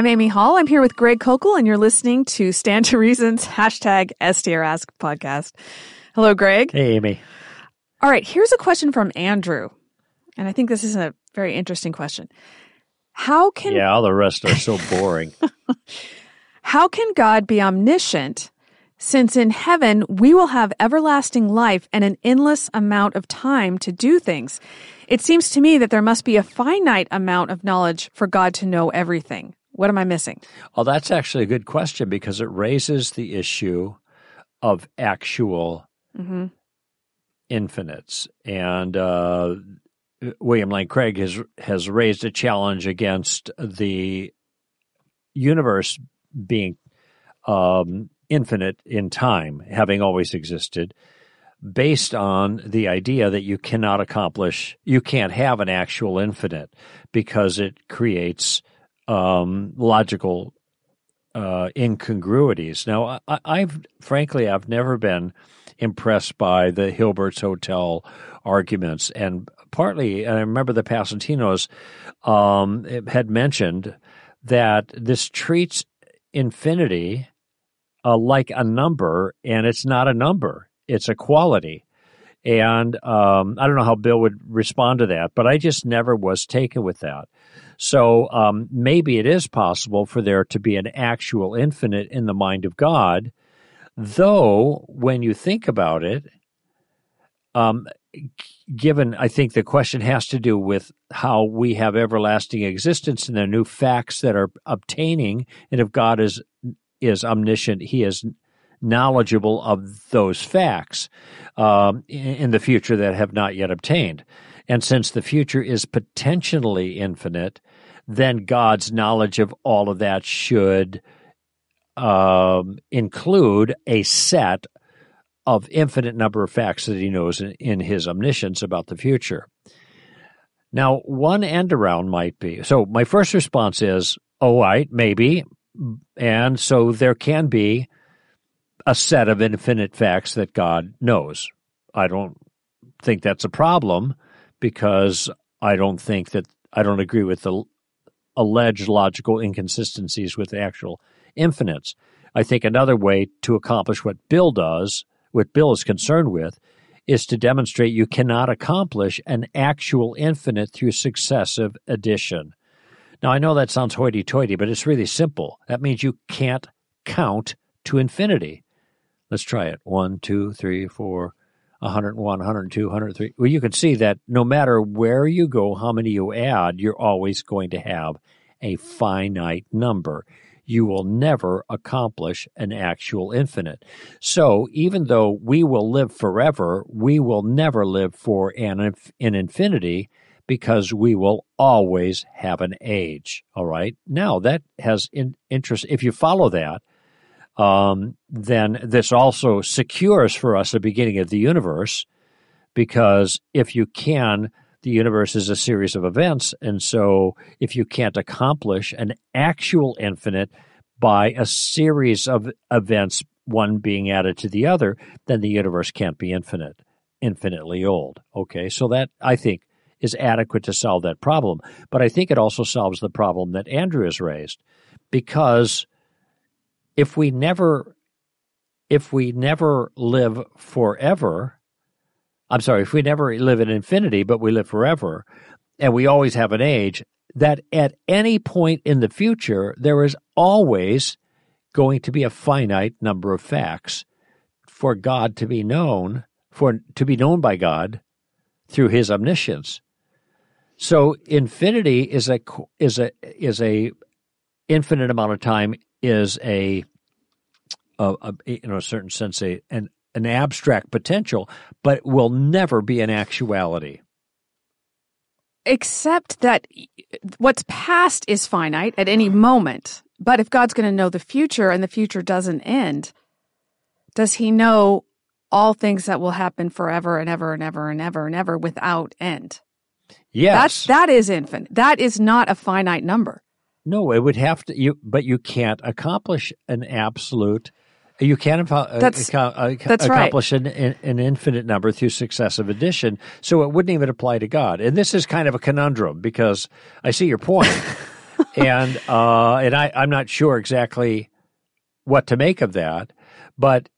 I'm Amy Hall. I'm here with Greg Koukl, and you're listening to Stand to Reason's hashtag STR Ask podcast. Hello, Greg. Hey, Amy. All right, here's a question from Andrew. And I think this is a very interesting question. How can Yeah, all the rest are so boring. how can God be omniscient since in heaven we will have everlasting life and an endless amount of time to do things? It seems to me that there must be a finite amount of knowledge for God to know everything. What am I missing? well, that's actually a good question because it raises the issue of actual hmm infinites. And uh, William Lane Craig has has raised a challenge against the universe being um, infinite in time, having always existed, based on the idea that you cannot accomplish, you can't have an actual infinite because it creates um, logical uh, incongruities. Now, I, I've frankly, I've never been impressed by the Hilbert's Hotel arguments, and partly, and I remember the Pasentinos um, had mentioned that this treats infinity uh, like a number, and it's not a number; it's a quality. And um, I don't know how Bill would respond to that, but I just never was taken with that. So um, maybe it is possible for there to be an actual infinite in the mind of God, though when you think about it, um, given I think the question has to do with how we have everlasting existence and the new facts that are obtaining, and if God is is omniscient, He is knowledgeable of those facts um, in, in the future that have not yet obtained. And since the future is potentially infinite, then God's knowledge of all of that should um, include a set of infinite number of facts that he knows in, in his omniscience about the future. Now, one end around might be so. My first response is, "Oh, right, maybe," and so there can be a set of infinite facts that God knows. I don't think that's a problem because I don't think that I don't agree with the alleged logical inconsistencies with the actual infinites. I think another way to accomplish what Bill does, what Bill is concerned with, is to demonstrate you cannot accomplish an actual infinite through successive addition. Now, I know that sounds hoity toity, but it's really simple. That means you can't count to infinity. Let's try it. One, two, three, four, 101, 102, 103. Well, you can see that no matter where you go, how many you add, you're always going to have a finite number. You will never accomplish an actual infinite. So, even though we will live forever, we will never live for an, an infinity because we will always have an age. All right. Now, that has in, interest. If you follow that, um, then this also secures for us the beginning of the universe because if you can, the universe is a series of events. And so if you can't accomplish an actual infinite by a series of events, one being added to the other, then the universe can't be infinite, infinitely old. Okay, so that I think is adequate to solve that problem. But I think it also solves the problem that Andrew has raised because if we never if we never live forever i'm sorry if we never live in infinity but we live forever and we always have an age that at any point in the future there is always going to be a finite number of facts for god to be known for to be known by god through his omniscience. So infinity is a is a is a infinite amount of time is a, a, a in a certain sense a an an abstract potential, but will never be an actuality. Except that what's past is finite at any moment. But if God's going to know the future and the future doesn't end, does he know all things that will happen forever and ever and ever and ever and ever without end? Yes. That, that is infinite. That is not a finite number. No, it would have to. You, but you can't accomplish an absolute. You can't uh, That's- uh, that's right. accomplish an, an infinite number through successive addition. So it wouldn't even apply to God. And this is kind of a conundrum because I see your and uh, and I, I'm not sure exactly what to make of that, but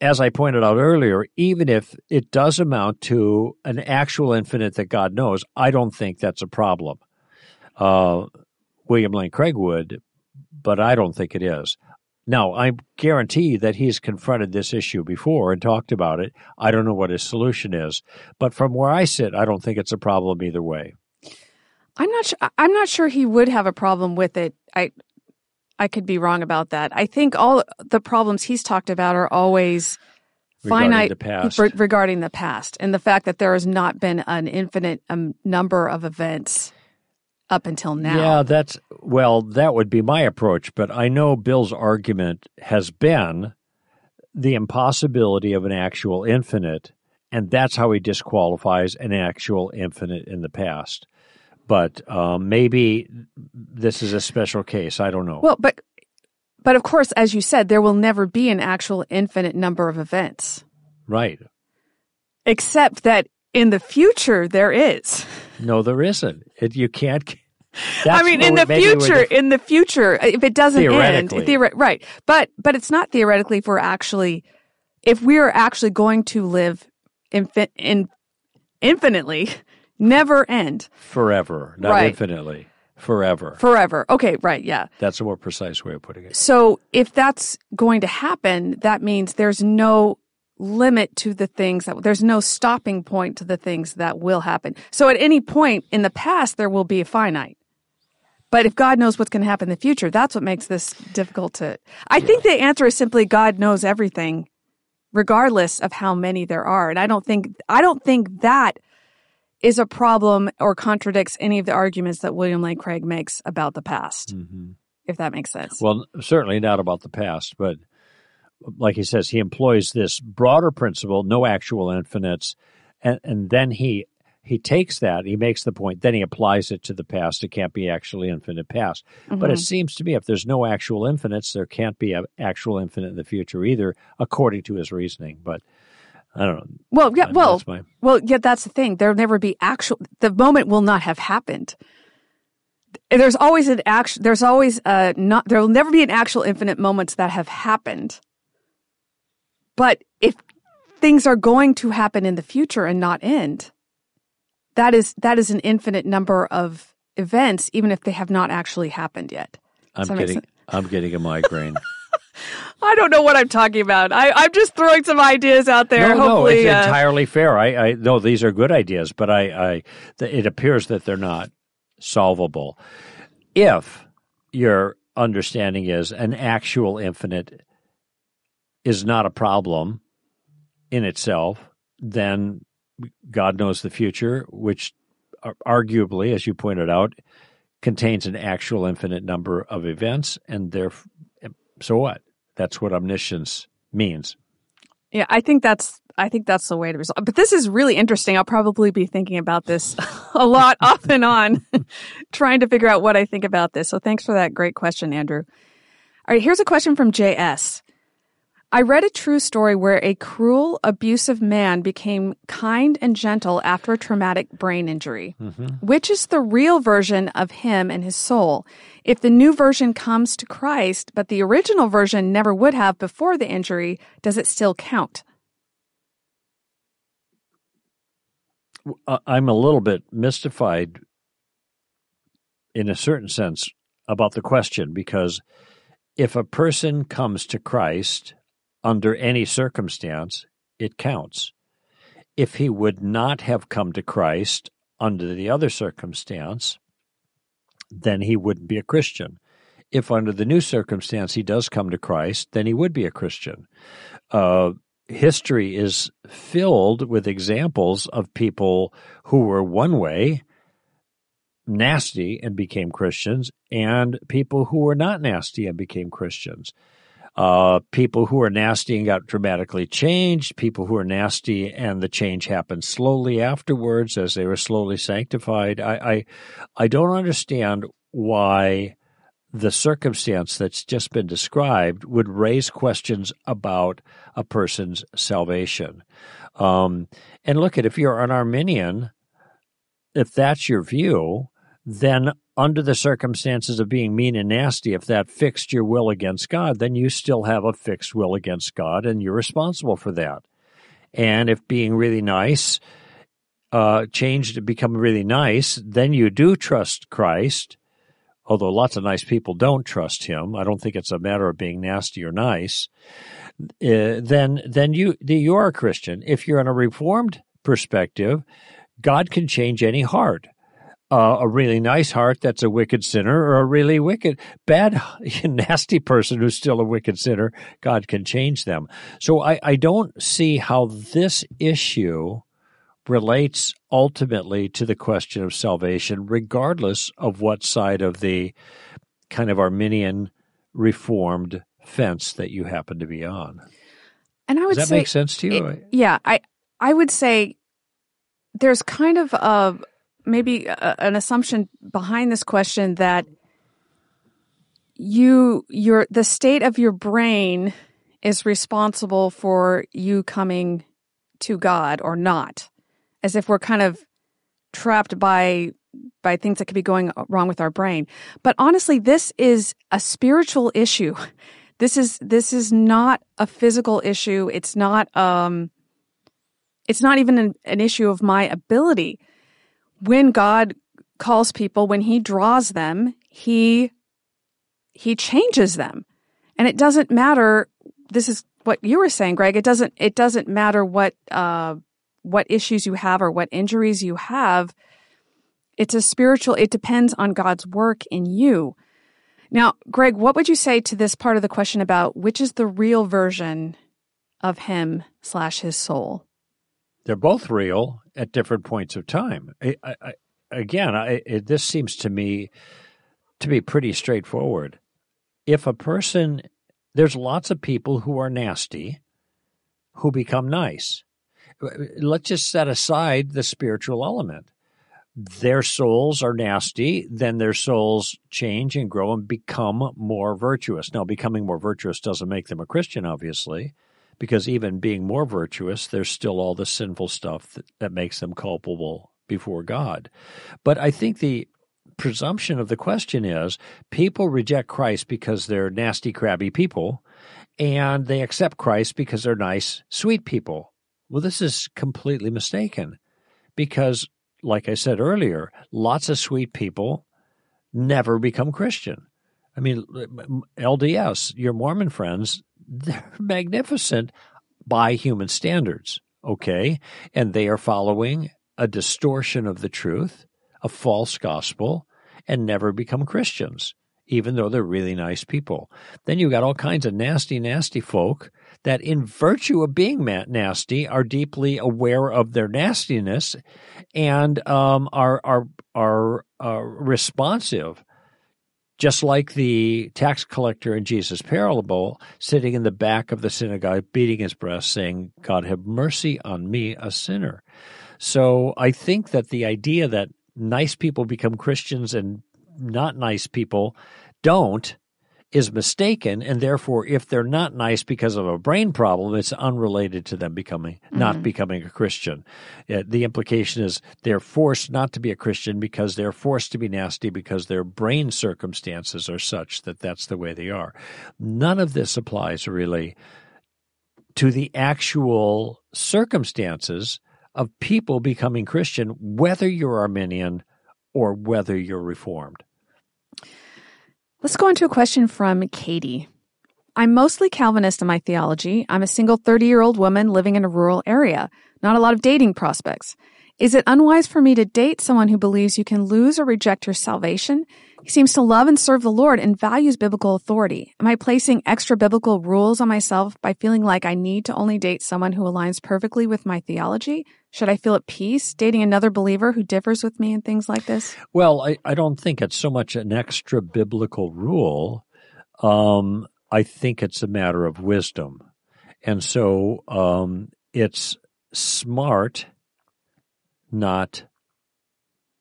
as I pointed out earlier, even if it does amount to an actual infinite that God knows, I don't think that's a problem. Uh, William Lane Craig would, but I don't think it is. Now, I guarantee that he's confronted this issue before and talked about it. I don't know what his solution is, but from where I sit, I don't think it's a problem either way. I'm not sure. I'm not sure he would have a problem with it. I, I could be wrong about that. I think all the problems he's talked about are always Regarding finite the past. re- regarding the past and the fact that there has not been an infinite um, number of events up until now. Yeah, that's well, that would be my approach, but I know Bill's argument has been the impossibility of an actual infinite, and that's how he disqualifies an actual infinite in the past. But um, maybe this is a special case. I don't know. Well, but but of course, as you said, there will never be an actual infinite number of events, right. except that in the future there is. No, there isn't. It, you can't. I mean, in the future, in the future, if it doesn't end, theore- right? But but it's not theoretically if we're actually, if we are actually going to live infin- in infinitely, never end, forever, not Right. infinitely, forever. forever. Okay, right? Yeah. That's a more precise way of putting it. So if that's going to happen, that means there's no limit to the things that there's no stopping point to the things that will happen. So at any point in the past, there will be a finite. But if God knows what's going to happen in the future, that's what makes this difficult to. I think the answer is simply God knows everything, regardless of how many there are. And I don't think I don't think that is a problem or contradicts any of the arguments that William Lane Craig makes about the past. Mm-hmm. If that makes sense. Well, certainly not about the past, but like he says, he employs this broader principle, no actual infinites, and, and then he he takes that, he makes the point, then he applies it to the past. It can't be actually infinite past. But it seems to me if there's no actual infinites, there can't be an actual infinite in the future either, according to his reasoning. But I don't know. Well, yeah, well, that's my- well, yeah, that's the thing. There'll never be actual. The moment will not have happened. There's always an action. There's always uh not. There will never be an actual infinite moments that have happened. But if things are going to happen in the future and not end, that is that is an infinite number of events, even if they have not actually happened yet. I'm Does that make getting? I'm getting a migraine. I don't know what I'm talking about. I, I'm just throwing some ideas out there. no, no, Hopefully, it's uh, entirely fair. I, I no, these are good ideas, but I, I, th- it appears that they're not solvable. If your understanding is an actual infinite is not a problem in itself, then God knows the future, which uh, arguably, as you pointed out, contains an actual infinite number of events, and there. Eh, so what? That's what omniscience means. Yeah, I think that's I think that's the way to resolve. But this is really interesting. I'll probably be thinking about this a lot off and on, trying to figure out what I think about this. So thanks for that great question, Andrew. All right, here's a question from JS. I read a true story where a cruel, abusive man became kind and gentle after a traumatic brain injury. Mm-hmm. Which is the real version of him and his soul? If the new version comes to Christ, but the original version never would have before the injury, does it still count? I- uh, I'm a little bit mystified in a certain sense about the question because if a person comes to Christ under any circumstance, it counts. If he would not have come to Christ under the other circumstance, then he wouldn't be a Christian. If under the new circumstance he does come to Christ, then he would be a Christian. Uh, history is filled with examples of people who were one way, nasty, and became Christians, and people who were not nasty and became Christians. Uh, people who are nasty and got dramatically changed, people who are nasty and the change happened slowly afterwards as they were slowly sanctified. I, I, I don't understand why the circumstance that's just been described would raise questions about a person's salvation. Um, and look at if you're an Arminian, if that's your view, then under the circumstances of being mean and nasty, if that fixed your will against God, then you still have a fixed will against God and you're responsible for that. And if being really nice uh, changed to become really nice, then you do trust Christ. Although lots of nice people don't trust him, I don't think it's a matter of being nasty or nice. Uh, then, then you you are a Christian. If you're in a reformed perspective, God can change any heart uh, a really nice heart that's a wicked sinner or a really wicked, bad, nasty person who's still a wicked sinner, God can change them. So I, I don't see how this issue relates ultimately to the question of salvation, regardless of what side of the kind of Arminian reformed fence that you happen to be on. And I would Does that say, make sense to you? it- yeah, I I would say there's kind of a maybe a, an assumption behind this question that you your the state of your brain is responsible for you coming to God or not, as if we're kind of trapped by by things that could be going wrong with our brain. But honestly, this is a spiritual issue. This is this is not a physical issue. It's not um it's not even an, an issue of my ability. When God calls people, when he draws them, he he changes them. And it doesn't matter this is what you were saying, Greg. It doesn't it doesn't matter what uh what issues you have or what injuries you have. It's a spiritual it depends on God's work in you. Now, Greg, what would you say to this part of the question about which is the real version of him slash his soul? They're both real at different points of time. I, I, again, I, it, this seems to me to be pretty straightforward. If a person, there's lots of people who are nasty who become nice. Let's just set aside the spiritual element. Their souls are nasty, then their souls change and grow and become more virtuous. Now, becoming more virtuous doesn't make them a Christian, obviously because even being more virtuous, there's still all the sinful stuff that, that makes them culpable before God. But I think the presumption of the question is people reject Christ because they're nasty, crabby people, and they accept Christ because they're nice, sweet people. Well, this is completely mistaken because, like I said earlier, lots of sweet people never become Christian. I mean, LDS, your Mormon friends, they're magnificent by human standards, okay? And they are following a distortion of the truth, a false gospel, and never become Christians, even though they're really nice people. Then you've got all kinds of nasty, nasty folk that, in virtue of being nasty, are deeply aware of their nastiness and um, are are are uh, responsive just like the tax collector in Jesus' parable, sitting in the back of the synagogue, beating his breast, saying, God, have mercy on me, a sinner. So I think that the idea that nice people become Christians and not nice people don't is mistaken. And therefore, if they're not nice because of a brain problem, it's unrelated to them becoming, mm-hmm. not becoming a Christian. Uh, the implication is they're forced not to be a Christian because they're forced to be nasty because their brain circumstances are such that that's the way they are. None of this applies really to the actual circumstances of people becoming Christian, whether you're Arminian or whether you're Reformed. Let's go into a question from Katie. I'm mostly Calvinist in my theology. I'm a single 30 year old woman living in a rural area. Not a lot of dating prospects. Is it unwise for me to date someone who believes you can lose or reject your salvation? He seems to love and serve the Lord and values biblical authority. Am I placing extra biblical rules on myself by feeling like I need to only date someone who aligns perfectly with my theology? Should I feel at peace dating another believer who differs with me and things like this? Well, I, I don't think it's so much an extra biblical rule. Um, I think it's a matter of wisdom. And so um, it's smart not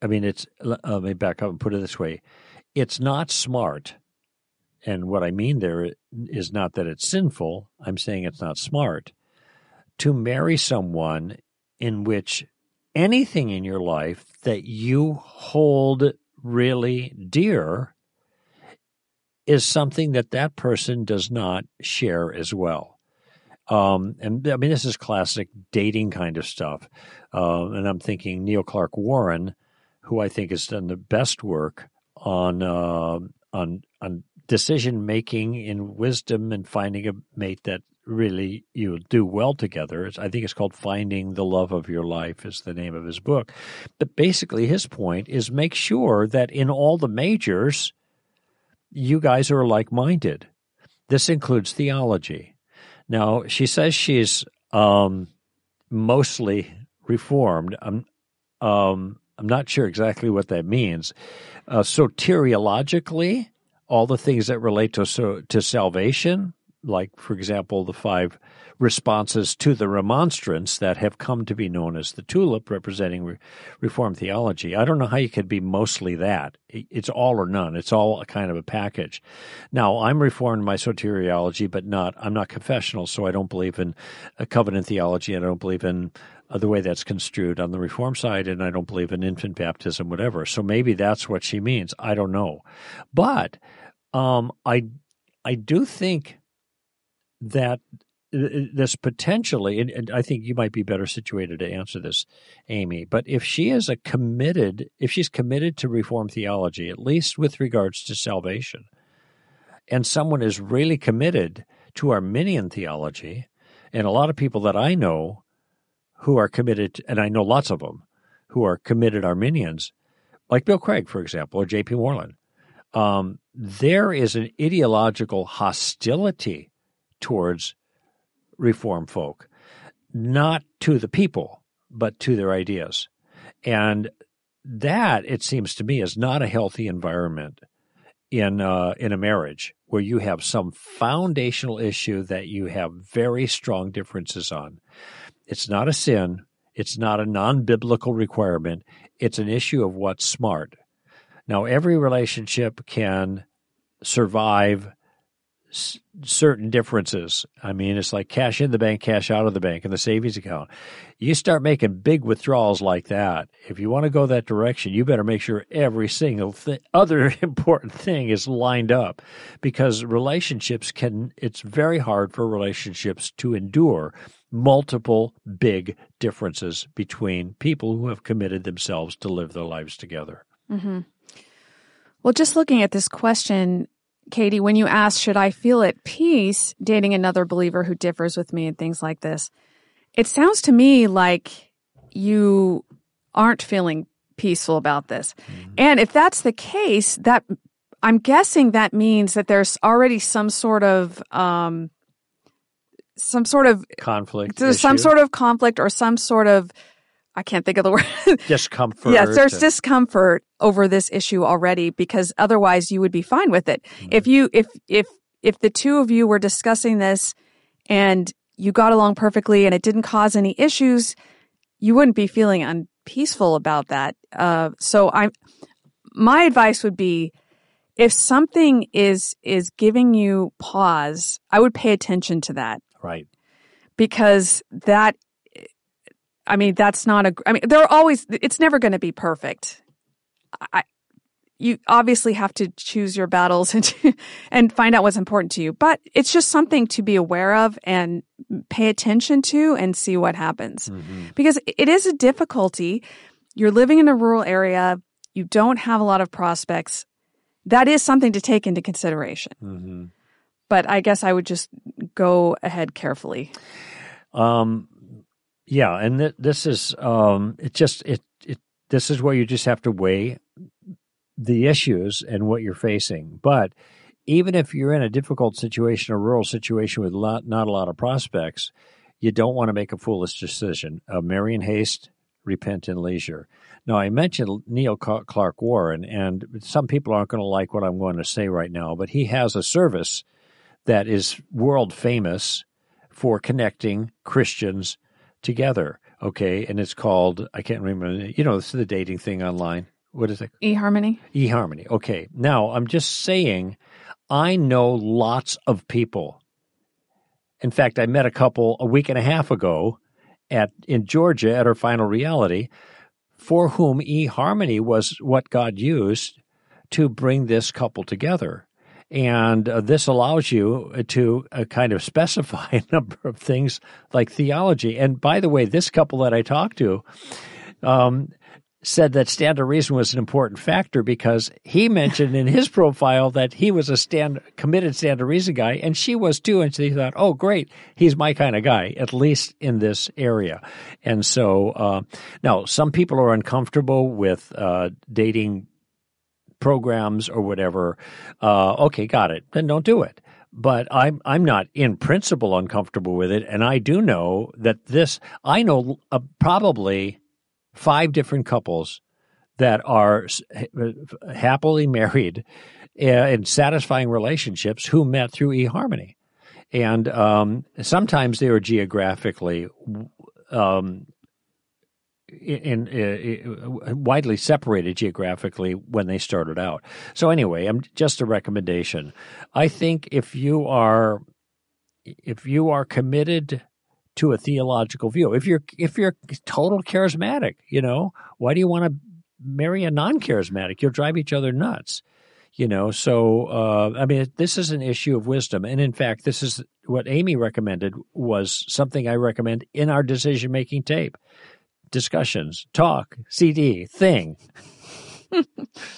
I mean it's uh, let me back up and put it this way. It's not smart. And what I mean there is not that it's sinful. I'm saying it's not smart to marry someone in which anything in your life that you hold really dear is something that that person does not share as well. Um, and I mean, this is classic dating kind of stuff. Uh, and I'm thinking Neil Clark Warren, who I think has done the best work on uh, on on decision making in wisdom and finding a mate that really you do well together. It's, I think it's called Finding the Love of Your Life is the name of his book. But basically his point is make sure that in all the majors you guys are like-minded. This includes theology. Now, she says she's um, mostly reformed. I'm um, I'm not sure exactly what that means. Uh, soteriologically, all the things that relate to so, to salvation, like for example the five responses to the remonstrance that have come to be known as the tulip representing re- reformed theology. I don't know how you could be mostly that. It's all or none. It's all a kind of a package. Now i'm reformed in my soteriology but not i'm not confessional so i don't believe in a covenant theology. I don't believe in uh, the way that's construed on the reform side and i don't believe in infant baptism whatever. So maybe that's what she means. I don't know. But um, I I do think that this potentially, and, I think you might be better situated to answer this, Amy. But if she is a committed, if she's committed to reform theology, at least with regards to salvation, and someone is really committed to Arminian theology, and a lot of people that I know who are committed, and I know lots of them who are committed Arminians, like Bill Craig, for example, or J.P. Moreland, um, there is an ideological hostility towards reform folk, not to the people, but to their ideas. And that, it seems to me, is not a healthy environment in uh, in a marriage where you have some foundational issue that you have very strong differences on. It's not a sin. It's not a non biblical requirement. It's an issue of what's smart. Now, every relationship can survive certain differences. I mean, it's like cash in the bank, cash out of the bank in the savings account. You start making big withdrawals like that. If you want to go that direction, you better make sure every single th- other important thing is lined up because relationships can, it's very hard for relationships to endure multiple big differences between people who have committed themselves to live their lives together. Mm-hmm. Well, just looking at this question, Katie, when you ask, should I feel at peace dating another believer who differs with me and things like this, it sounds to me like you aren't feeling peaceful about this. Mm-hmm. And if that's the case, that I'm guessing that means that there's already some sort of, um, some sort of conflict. There's some sort of conflict or some sort of I can't think of the word. discomfort. yes, there's discomfort over this issue already because otherwise you would be fine with it. Mm-hmm. If you if if if the two of you were discussing this and you got along perfectly and it didn't cause any issues, you wouldn't be feeling unpeaceful about that. Uh, so I'm my advice would be, if something is is giving you pause, I would pay attention to that. Right. Because that I mean, that's not a, I mean, there are always, it's never going to be perfect. I, you obviously have to choose your battles and, and find out what's important to you, but it's just something to be aware of and pay attention to and see what happens. Mm-hmm. Because it is a difficulty. You're living in a rural area. You don't have a lot of prospects. That is something to take into consideration. Mm-hmm. But I guess I would just go ahead carefully. Um, yeah, and th- this is um, it. Just it, it. This is where you just have to weigh the issues and what you're facing. But even if you're in a difficult situation, a rural situation with lot, not a lot of prospects, you don't want to make a foolish decision. Uh, marry in haste, repent in leisure. Now, I mentioned Neil Clark Warren, and some people aren't going to like what I'm going to say right now, but he has a service that is world famous for connecting Christians together. Okay, and it's called I can't remember. You know, this is the dating thing online. What is it? eHarmony. eHarmony. Okay. Now I'm just saying, I know lots of people. In fact, I met a couple a week and a half ago at in Georgia at our final reality. for whom eHarmony was what God used to bring this couple together. And uh, this allows you to uh, kind of specify a number of things like theology. And by the way, this couple that I talked to, um, said that stand reason was an important factor because he mentioned in his profile that he was a stand committed stand reason guy and she was too. And she thought oh great. He's my kind of guy at least in this area. And so uh, now some people are uncomfortable with uh, dating programs or whatever uh, okay got it. Then don't do it. But I'm I'm not in principle uncomfortable with it, and I do know that this I know uh, probably five different couples that are happily married in satisfying relationships who met through eHarmony. And um, sometimes they were geographically um, in, in, uh, widely separated geographically when they started out. So anyway, I'm just a recommendation. I think if you are if you are committed to a theological view. If you're if you're total charismatic, you know, why do you want to marry a non-charismatic? You'll drive each other nuts. You know, so uh, I mean, this is an issue of wisdom, and in fact, this is what Amy recommended was something I recommend in our decision-making tape discussions, talk, CD, thing. There's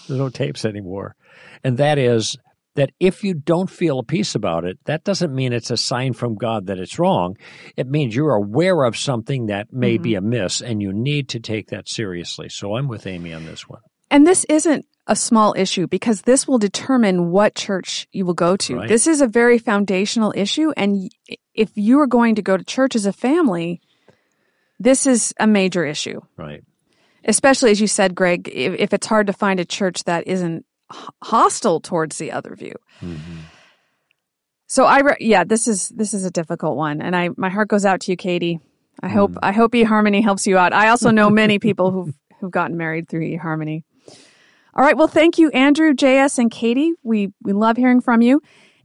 no tapes anymore, and that is that if you don't feel a peace about it, that doesn't mean it's a sign from God that it's wrong. It means you're aware of something that may mm-hmm. be amiss and you need to take that seriously. So I'm with Amy on this one. And this isn't a small issue because this will determine what church you will go to. Right. This is a very foundational issue. And if you are going to go to church as a family, this is a major issue. Right. Especially as you said, Greg, if, if it's hard to find a church that isn't hostile towards the other view. Mm-hmm. So I, re- yeah, this is this is a difficult one, and I my heart goes out to you, Katie. I mm. hope I hope eHarmony helps you out. I also know many people who've who've gotten married through eHarmony. All right, well, thank you, Andrew, JS, and Katie. We we love hearing from you.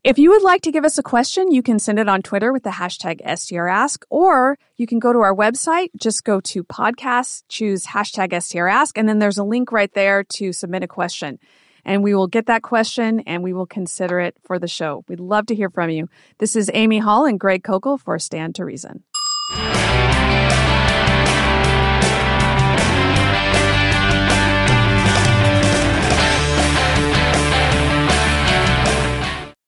If you would like to give us a question, you can send it on Twitter with the hashtag STRask, or you can go to our website. Just go to podcast, choose hashtag STRask, and then there's a link right there to submit a question and we will get that question and we will consider it for the show. We'd love to hear from you. This is Amy Hall and Greg Koukl for Stand to Reason.